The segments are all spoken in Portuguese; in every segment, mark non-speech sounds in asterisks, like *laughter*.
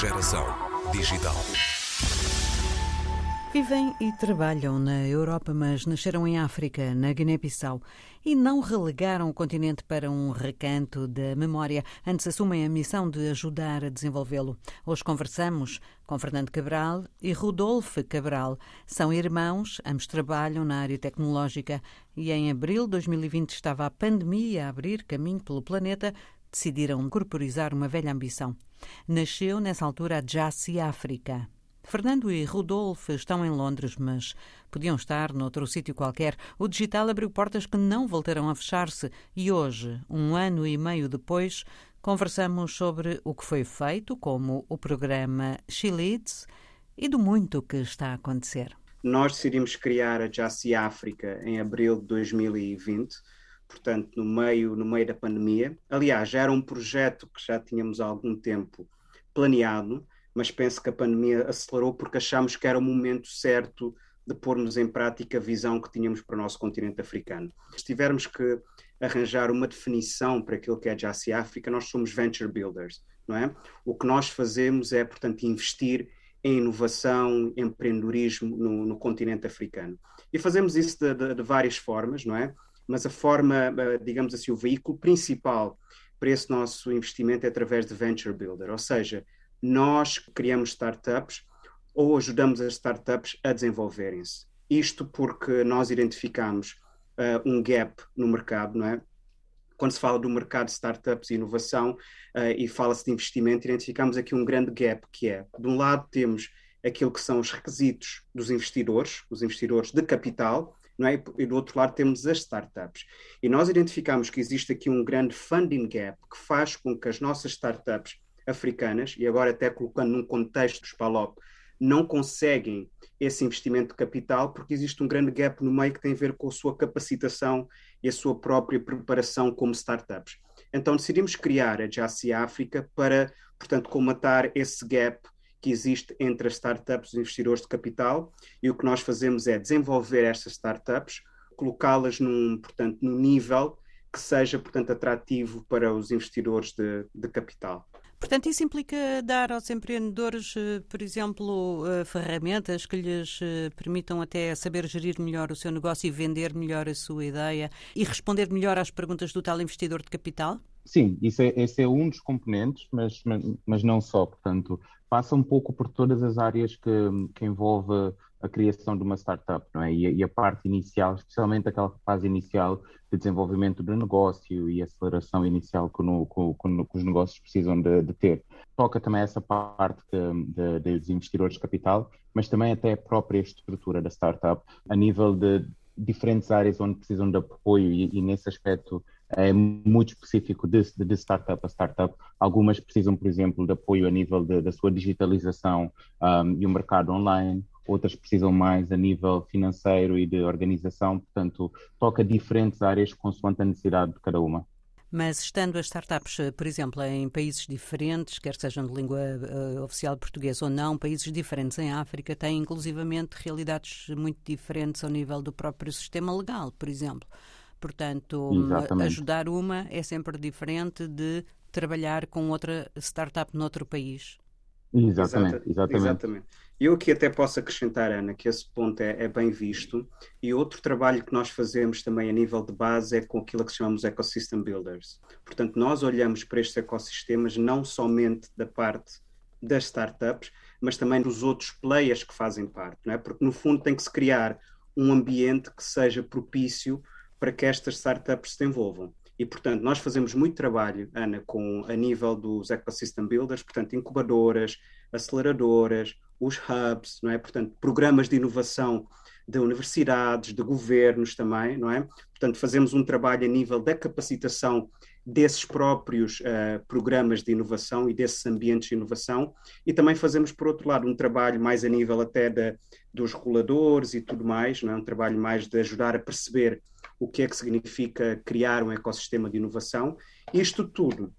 Geração digital. Vivem e trabalham na Europa, mas nasceram em África, na Guiné-Bissau, e não relegaram o continente para um recanto da memória. Antes assumem a missão de ajudar a desenvolvê-lo. Hoje conversamos com Fernando Cabral e Rodolfo Cabral. São irmãos, ambos trabalham na área tecnológica e em abril de 2020 estava a pandemia a abrir caminho pelo planeta. Decidiram corporizar uma velha ambição. Nasceu nessa altura a Jassy África. Fernando e Rodolfo estão em Londres, mas podiam estar noutro sítio qualquer. O digital abriu portas que não voltarão a fechar-se e hoje, um ano e meio depois, conversamos sobre o que foi feito, como o programa She Leads e do muito que está a acontecer. Nós decidimos criar a Jassy África em abril de 2020 portanto, no meio, no meio da pandemia. Aliás, era um projeto que já tínhamos há algum tempo planeado, mas penso que a pandemia acelerou porque achámos que era o momento certo de pormos em prática a visão que tínhamos para o nosso continente africano. Se tivermos que arranjar uma definição para aquilo que é Jassy África, nós somos venture builders, não é? O que nós fazemos é, portanto, investir em inovação, empreendedorismo no, no continente africano. E fazemos isso de, de, de, várias formas, não é? Mas a forma, eh, digamos assim, o veículo principal para esse nosso investimento é através de venture builder, ou seja, nós criamos startups ou ajudamos as startups a desenvolverem-se. Isto porque nós identificamos uh, um gap no mercado, não é? Quando se fala do mercado de startups e inovação uh, e fala-se de investimento, identificamos aqui um grande gap que é, de um lado temos aquilo que são os requisitos dos investidores, os investidores de capital, não é? e do outro lado temos as startups. E nós identificamos que existe aqui um grande funding gap que faz com que as nossas startups africanas, e agora até colocando num contexto dos PALOP, não conseguem esse investimento de capital porque existe um grande gap no meio que tem a ver com a sua capacitação e a sua própria preparação como startups. Então decidimos criar a Jassy África para, portanto, comatar esse gap que existe entre as startups e os investidores de capital e o que nós fazemos é desenvolver estas startups, colocá-las num, portanto, num nível que seja, portanto, atrativo para os investidores de, de capital. Portanto, isso implica dar aos empreendedores, eh, por exemplo, eh, ferramentas que lhes eh, permitam até saber gerir melhor o seu negócio e vender melhor a sua ideia e responder melhor às perguntas do tal investidor de capital? Sim, isso é, esse é um dos componentes, mas, mas, mas não só. Portanto, passa um pouco por todas as áreas que, que envolve a criação de uma startup, não é? E, e, a parte inicial, especialmente aquela fase inicial de desenvolvimento do negócio e aceleração inicial que, no, que, que os negócios precisam de, de, ter. Toca também essa parte de, de, dos investidores de capital, mas também até a própria estrutura da startup, a nível de diferentes áreas onde precisam de apoio e, e nesse aspecto é muito específico de, de, startup a startup. Algumas precisam, por exemplo, de apoio a nível da sua digitalização um, e o mercado online outras precisam mais a nível financeiro e de organização, portanto, toca diferentes áreas consoante a necessidade de cada uma. Mas estando as startups, por exemplo, em países diferentes, quer sejam de língua uh, oficial portuguesa ou não, países diferentes em África, têm inclusivamente realidades muito diferentes ao nível do próprio sistema legal, por exemplo. Portanto, Exatamente. ajudar uma é sempre diferente de trabalhar com outra startup noutro país. Exatamente, exatamente. exatamente. Eu aqui até posso acrescentar, Ana, que esse ponto é, é, bem visto. E outro trabalho que nós fazemos também a nível de base é com aquilo que chamamos Ecosystem Builders. Portanto, nós olhamos para estes ecossistemas não somente da parte das startups, mas também dos outros players que fazem parte, não é? Porque no fundo tem que se criar um ambiente que seja propício para que estas startups se desenvolvam. E, portanto, nós fazemos muito trabalho, Ana, com, a nível dos ecosystem builders, portanto, incubadoras, aceleradoras, os hubs, não é? Portanto, programas de inovação de universidades, de governos também, não é? Portanto, fazemos um trabalho a nível da capacitação desses próprios uh, programas de inovação e desses ambientes de inovação e também fazemos, por outro lado, um trabalho mais a nível até de, dos reguladores e tudo mais, não é? um trabalho mais de ajudar a perceber o que é que significa criar um ecossistema de inovação. Isto tudo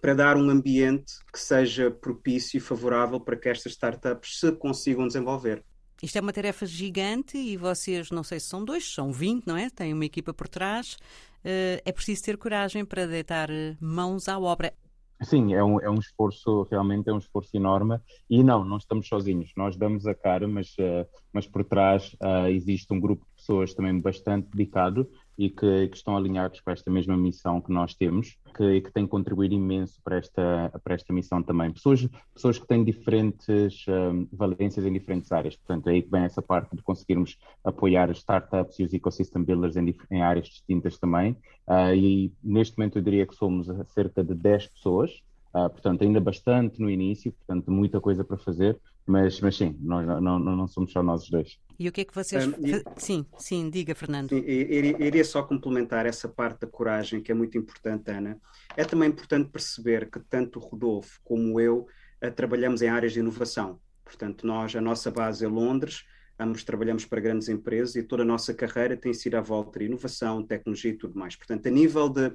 para dar um ambiente que seja propício e favorável para que estas startups se consigam desenvolver. Isto é uma tarefa gigante e vocês, não sei se são dois, são 20, não é? Têm uma equipa por trás. Eh, é preciso ter coragem para deitar mãos à obra. Sim, é um, é um esforço, realmente é um esforço enorme. E não, não estamos sozinhos. Nós damos a cara, mas, uh, mas por trás existe um grupo de pessoas também bastante dedicado e que, que, estão alinhados com esta mesma missão que nós temos que, que têm contribuído imenso para esta, para esta missão também. Pessoas, pessoas que têm diferentes um, valências em diferentes áreas. Portanto, é aí que vem essa parte de conseguirmos apoiar as startups e os ecosystem builders em, em áreas distintas também. Uh, e neste momento eu diria que somos cerca de 10 pessoas. Uh, portanto, ainda bastante no início, portanto, muita coisa para fazer, mas, mas sim, nós não, não, não somos só nós dois. E o que é que vocês. Um, e... Sim, sim, diga, Fernando. Sim, iria só complementar essa parte da coragem, que é muito importante, Ana. É também importante perceber que tanto o Rodolfo como eu uh, trabalhamos em áreas de inovação. Portanto, nós, a nossa base é Londres, ambos trabalhamos para grandes empresas e toda a nossa carreira tem sido à volta de inovação, tecnologia e tudo mais. Portanto, a nível de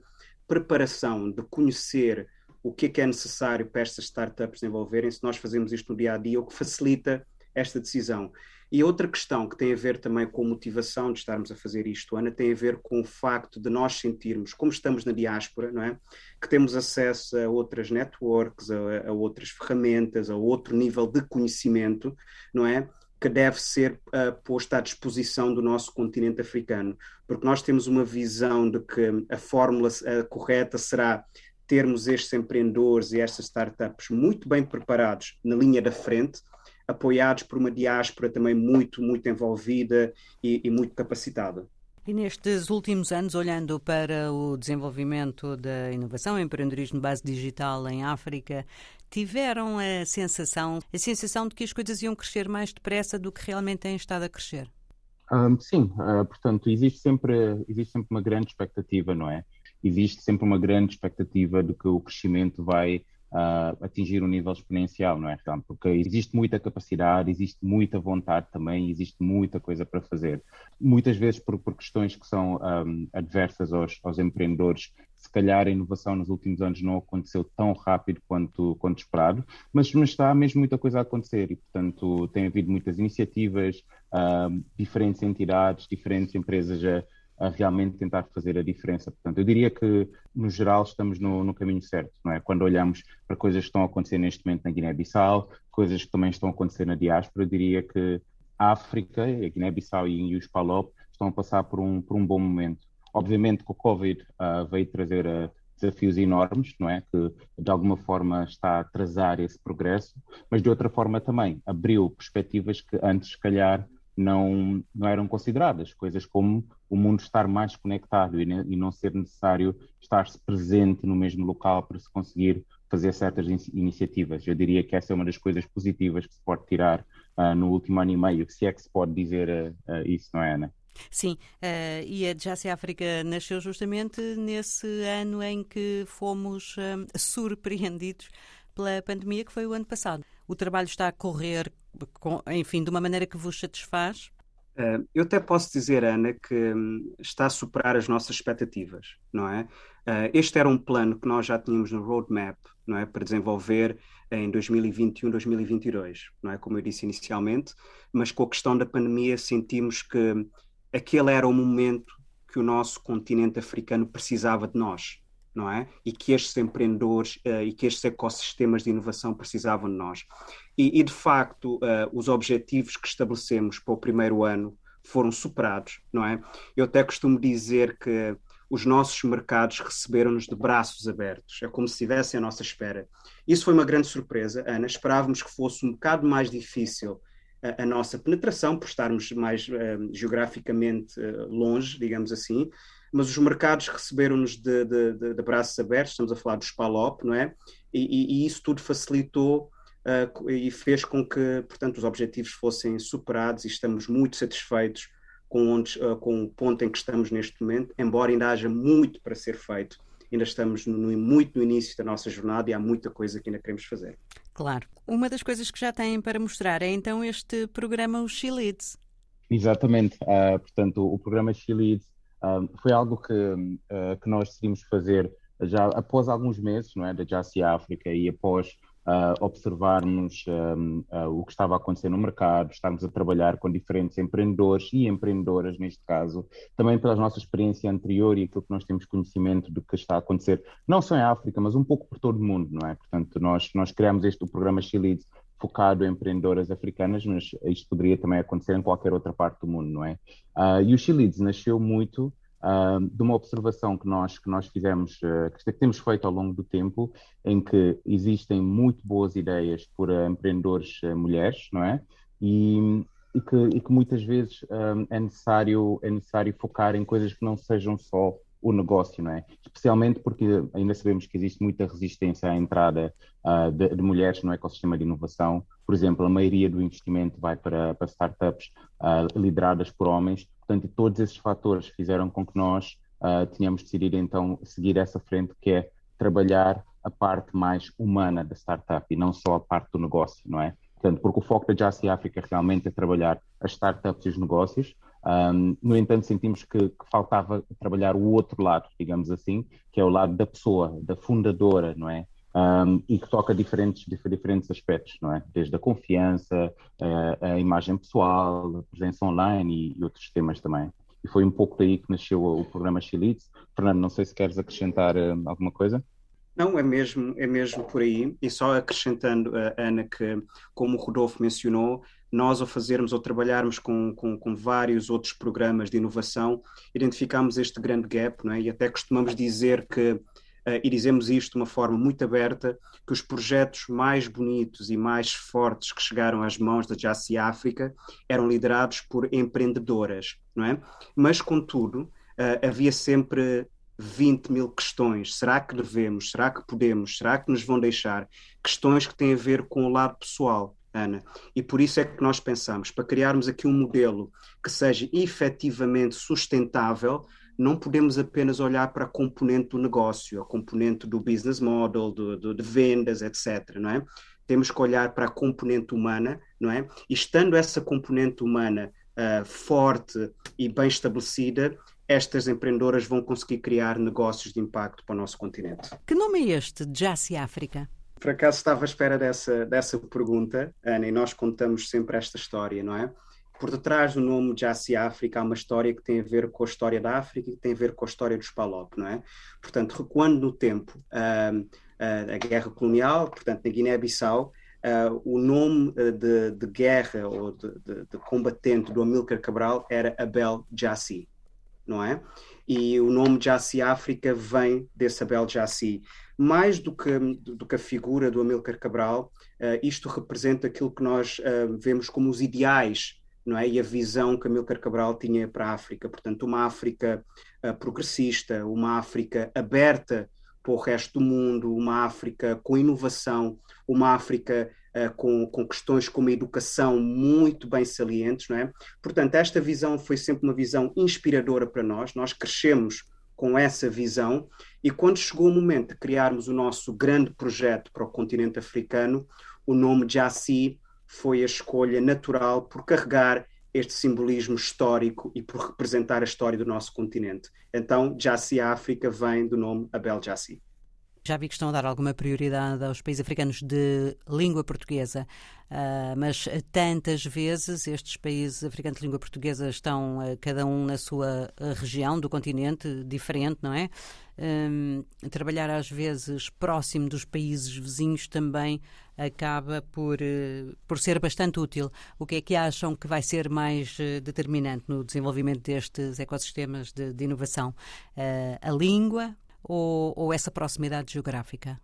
preparação, de conhecer o que é que é necessário para estas startups desenvolverem-se, nós fazemos isto no dia a dia, o que facilita esta decisão. E outra questão que tem a ver também com a motivação de estarmos a fazer isto, Ana, tem a ver com o facto de nós sentirmos, como estamos na diáspora, não é? Que temos acesso a outras networks, a, a outras ferramentas, a outro nível de conhecimento, não é? que deve ser uh, posto à disposição do nosso continente africano, porque nós temos uma visão de que a fórmula uh, correta será termos estes empreendedores e estas startups muito bem preparados na linha da frente, apoiados por uma diáspora também muito, muito envolvida e, e muito capacitada. E nestes últimos anos, olhando para o desenvolvimento da inovação e empreendedorismo de base digital em África, tiveram a sensação, a sensação de que as coisas iam crescer mais depressa do que realmente têm estado a crescer? Um, sim, uh, portanto, existe sempre, existe sempre uma grande expectativa, não é? Existe sempre uma grande expectativa de que o crescimento vai uh, atingir um nível exponencial, não é? Porque existe muita capacidade, existe muita vontade também, existe muita coisa para fazer. Muitas vezes por, por questões que são um, adversas aos, aos empreendedores, se calhar a inovação nos últimos anos não aconteceu tão rápido quanto, quanto esperado, mas, mas está mesmo muita coisa a acontecer e, portanto, tem havido muitas iniciativas, uh, diferentes entidades, diferentes empresas a a realmente tentar fazer a diferença. Portanto, eu diria que, no geral, estamos no, no, caminho certo, não é? Quando olhamos para coisas que estão a acontecer neste momento na Guiné-Bissau, coisas que também estão a acontecer na diáspora, eu diria que a África, a Guiné-Bissau e os PALOP estão a passar por um, por um bom momento. Obviamente que o Covid uh, veio trazer uh, desafios enormes, não é? Que de alguma forma está a atrasar esse progresso, mas de outra forma também abriu perspectivas que antes, se calhar, não, não eram consideradas, coisas como o mundo estar mais conectado e, e não ser necessário estar-se presente no mesmo local para se conseguir fazer certas in iniciativas. Eu diria que essa é uma das coisas positivas que se pode tirar uh, no último ano e meio, se é que se pode dizer uh, uh, isso, não é, Ana? Sim, e a Jace África nasceu justamente nesse ano em que fomos *laughs* surpreendidos pela pandemia, que foi o ano passado. O trabalho está a correr com, enfim, de uma maneira que vos satisfaz? Uh, eu até posso dizer, Ana, que um, está a superar as nossas expectativas, não é? Uh, este era um plano que nós já tínhamos no roadmap, não é, para desenvolver em 2021, 2022, não é, como eu disse inicialmente, mas com a questão da pandemia sentimos que aquele era o momento que o nosso continente africano precisava de nós, não é? E que estes empreendedores uh, e que estes ecossistemas de inovação precisavam de nós. E, e de facto, uh, os objetivos que estabelecemos para o primeiro ano foram superados, não é? Eu até costumo dizer que os nossos mercados receberam-nos de braços abertos, é como se estivessem à nossa espera. Isso foi uma grande surpresa, Ana. Esperávamos que fosse um bocado mais difícil a, a nossa penetração, por estarmos mais uh, geograficamente uh, longe, digamos assim, mas os mercados receberam-nos de, de, de, de, braços abertos, estamos a falar dos PALOP, não é? E, e, e isso tudo facilitou uh, e fez com que, portanto, os objetivos fossem superados e estamos muito satisfeitos com, onde, uh, com o ponto em que estamos neste momento, embora ainda haja muito para ser feito. Ainda estamos no, muito no início da nossa jornada e há muita coisa que ainda queremos fazer. Claro. Uma das coisas que já têm para mostrar é então este programa, o She Leads. Exatamente. Uh, portanto, o programa She Leads foi algo que, uh, que nós decidimos fazer já após alguns meses, não é, da Jassy África e após uh, observarmos uh, o que estava a acontecer no mercado, estarmos a trabalhar com diferentes empreendedores e empreendedoras, neste caso, também pela nossa experiência anterior e aquilo que nós temos conhecimento do que está a acontecer, não só em África, mas um pouco por todo o mundo, não é? Portanto, nós, nós criamos este programa Chilides focado em empreendedoras africanas, mas isto poderia também acontecer em qualquer outra parte do mundo, não é? Uh, e o Chilides nasceu muito de uma observação que nós, que nós fizemos, uh, que temos feito ao longo do tempo, em que existem muito boas ideias por uh, empreendedores mulheres, não é? E, e, que, e que muitas vezes é, necessário, é necessário focar em coisas que não sejam só o negócio, não é? Especialmente porque ainda sabemos que existe muita resistência à entrada uh, de, de, mulheres no ecossistema de inovação. Por exemplo, a maioria do investimento vai para, para startups uh, lideradas por homens. Portanto, todos esses fatores fizeram com que nós uh, tenhamos decidido então seguir essa frente, que é trabalhar a parte mais humana da startup e não só a parte do negócio, não é? Portanto, porque o foco da Jassy África realmente é trabalhar as startups e os negócios, um, no entanto, sentimos que, que, faltava trabalhar o outro lado, digamos assim, que é o lado da pessoa, da fundadora, não é? Um, e que toca diferentes, diferentes aspectos, não é? Desde a confiança, a, a imagem pessoal, a presença online e, e, outros temas também. E foi um pouco daí que nasceu o, programa Chilites. Fernando, não sei se queres acrescentar alguma coisa. Não, é mesmo, é mesmo por aí. E só acrescentando, uh, Ana, que como o Rodolfo mencionou, nós ao fazermos ou trabalharmos com, com, com, vários outros programas de inovação, identificamos este grande gap, não é? e até costumamos dizer que, uh, e dizemos isto de uma forma muito aberta, que os projetos mais bonitos e mais fortes que chegaram às mãos da Jassy África eram liderados por empreendedoras, não é? Mas, contudo, uh, havia sempre 20 mil questões. Será que devemos? Será que podemos? Será que nos vão deixar? Questões que têm a ver com o lado pessoal Ana. E por isso é que nós pensamos, para criarmos aqui um modelo que seja efetivamente sustentável, não podemos apenas olhar para a componente do negócio, a componente do business model, do, do, de vendas, etc. Não é? Temos que olhar para a componente humana, não é? E estando essa componente humana uh, forte e bem estabelecida, estas empreendedoras vão conseguir criar negócios de impacto para o nosso continente. Que nome é este, Jassy África? Por acaso estava à espera dessa, dessa pergunta, Ana, e nós contamos sempre esta história, não é? Por detrás do nome Jassy África há uma história que tem a ver com a história da África e que tem a ver com a história dos Palop, não é? Portanto, recuando no tempo, uh, a guerra colonial, portanto, na Guiné-Bissau, uh, o nome de, de, guerra ou de, de, de, combatente do Amílcar Cabral era Abel Jassy, não é? E o nome Jassy África vem desse Abel Jassy mais do que, do que a figura do Amílcar Cabral, uh, isto representa aquilo que nós uh, vemos como os ideais não é? e a visão que Amílcar Cabral tinha para a África. Portanto, uma África uh, progressista, uma África aberta para o resto do mundo, uma África com inovação, uma África uh, com, com questões como a educação muito bem salientes, não é? Portanto, esta visão foi sempre uma visão inspiradora para nós. Nós crescemos com essa visão. E quando chegou o momento de criarmos o nosso grande projeto para o continente africano, o nome Jassi foi a escolha natural por carregar este simbolismo histórico e por representar a história do nosso continente. Então, Jassi África vem do nome Abel Jassi. Já vi que estão a dar alguma prioridade aos países africanos de língua portuguesa, uh, mas tantas vezes estes países africanos de língua portuguesa estão uh, cada um na sua uh, região do continente, diferente, não é? Trabalhar às vezes próximo dos países vizinhos também acaba por, por ser bastante útil. O que é que acham que vai ser mais determinante no desenvolvimento destes ecossistemas de, de inovação? a língua, ou, ou essa proximidade geográfica?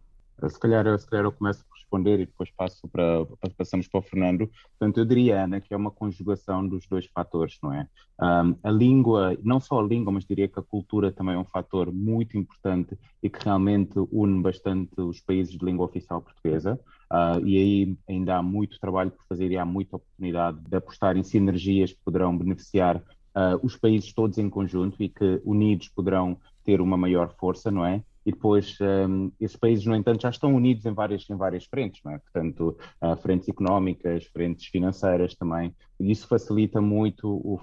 Se calhar, se calhar eu começo por responder e depois passo para, passamos para o Fernando. Portanto, eu diria, Ana, que é uma conjugação dos dois fatores, não é? Um, a língua, não só a língua, mas diria que a cultura também é um fator muito importante e que realmente une bastante os países de língua oficial portuguesa. Uh, e aí ainda há muito trabalho por fazer e há muita oportunidade de apostar em sinergias que poderão beneficiar uh, os países todos em conjunto e que unidos poderão ter uma maior força, não é? E depois um, esses países, no entanto, já estão unidos em várias, em várias frentes, não é? Portanto, uh, frentes económicas, frentes financeiras também. E isso facilita muito o,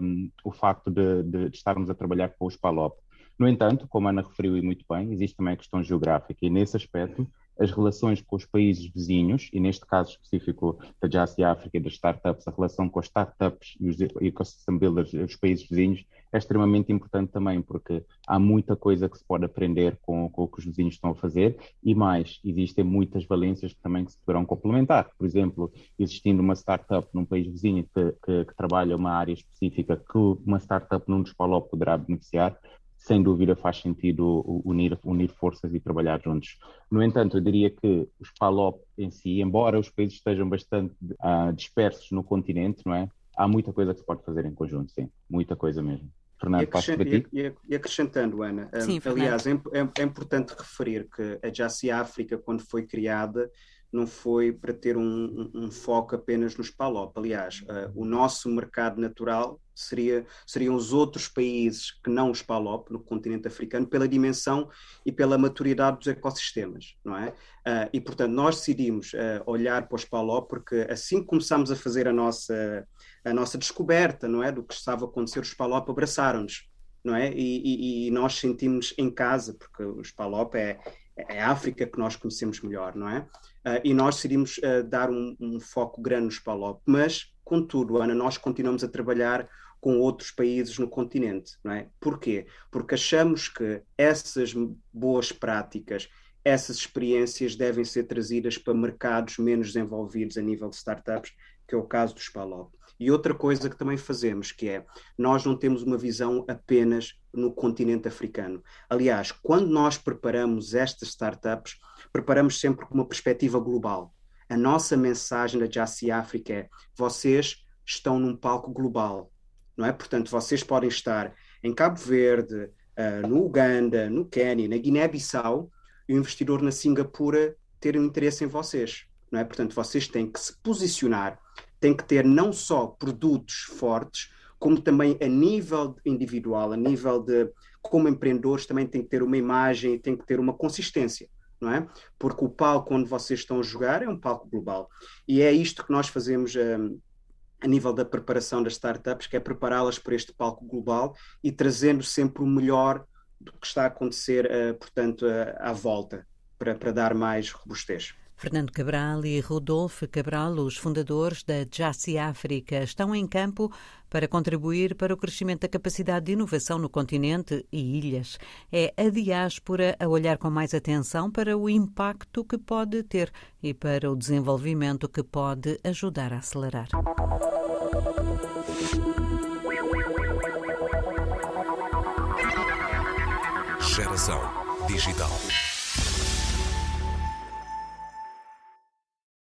um, o facto de, de, de, estarmos a trabalhar com os PALOP. No entanto, como a Ana referiu e muito bem, existe também a questão geográfica e nesse aspecto as relações com os países vizinhos, e neste caso específico da Jassi África e das startups, a relação com as startups e os ecosystem builders, os países vizinhos, é extremamente importante também, porque há muita coisa que se pode aprender com, com o que os vizinhos estão a fazer, e mais, existem muitas valências que também que se poderão complementar. Por exemplo, existindo uma startup num país vizinho que, que, que trabalha uma área específica que uma startup num dos PALOP poderá beneficiar, sem dúvida faz sentido unir, unir forças e trabalhar juntos. No entanto, eu diria que os PALOP em si, embora os países estejam bastante uh, dispersos no continente, não é? Há muita coisa que se pode fazer em conjunto, sim, muita coisa mesmo. Fernando, e, acrescent, e, e, acrescentando, Ana, sim, um, aliás, é, é, é, importante referir que a Jaci África, quando foi criada, não foi para ter um, um, foco apenas nos PALOP. Aliás, uh, o nosso mercado natural seria, seriam os outros países que não os PALOP no continente africano, pela dimensão e pela maturidade dos ecossistemas, não é? Uh, e, portanto, nós decidimos uh, olhar para os PALOP porque assim que começámos a fazer a nossa, a nossa descoberta, não é? Do que estava a acontecer, os PALOP abraçaram-nos, não é? E, e, e, nós sentimos em casa, porque os PALOP é, é a África que nós conhecemos melhor, não é? Uh, e nós decidimos uh, dar um, um, foco grande nos PALOP, mas, contudo, Ana, nós continuamos a trabalhar com outros países no continente, não é? Porquê? Porque achamos que essas boas práticas, essas experiências devem ser trazidas para mercados menos desenvolvidos a nível de startups, que é o caso dos PALOP. E outra coisa que também fazemos, que é, nós não temos uma visão apenas no continente africano. Aliás, quando nós preparamos estas startups, preparamos sempre com uma perspectiva global. A nossa mensagem da Jassy África é: vocês estão num palco global, não é? Portanto, vocês podem estar em Cabo Verde, uh, no Uganda, no Quênia, na Guiné-Bissau, e o investidor na Singapura ter um interesse em vocês, não é? Portanto, vocês têm que se posicionar, têm que ter não só produtos fortes, como também a nível individual, a nível de como empreendedores, também tem que ter uma imagem, tem que ter uma consistência não é? Porque o palco onde vocês estão a jogar é um palco global. E é isto que nós fazemos um, a nível da preparação das startups, que é prepará-las para este palco global e trazendo sempre o melhor do que está a acontecer, uh, portanto, uh, à volta, para, para dar mais robustez. Fernando Cabral e Rodolfo Cabral, os fundadores da Jassy África, estão em campo para contribuir para o crescimento da capacidade de inovação no continente e ilhas. É a diáspora a olhar com mais atenção para o impacto que pode ter e para o desenvolvimento que pode ajudar a acelerar. Geração Digital.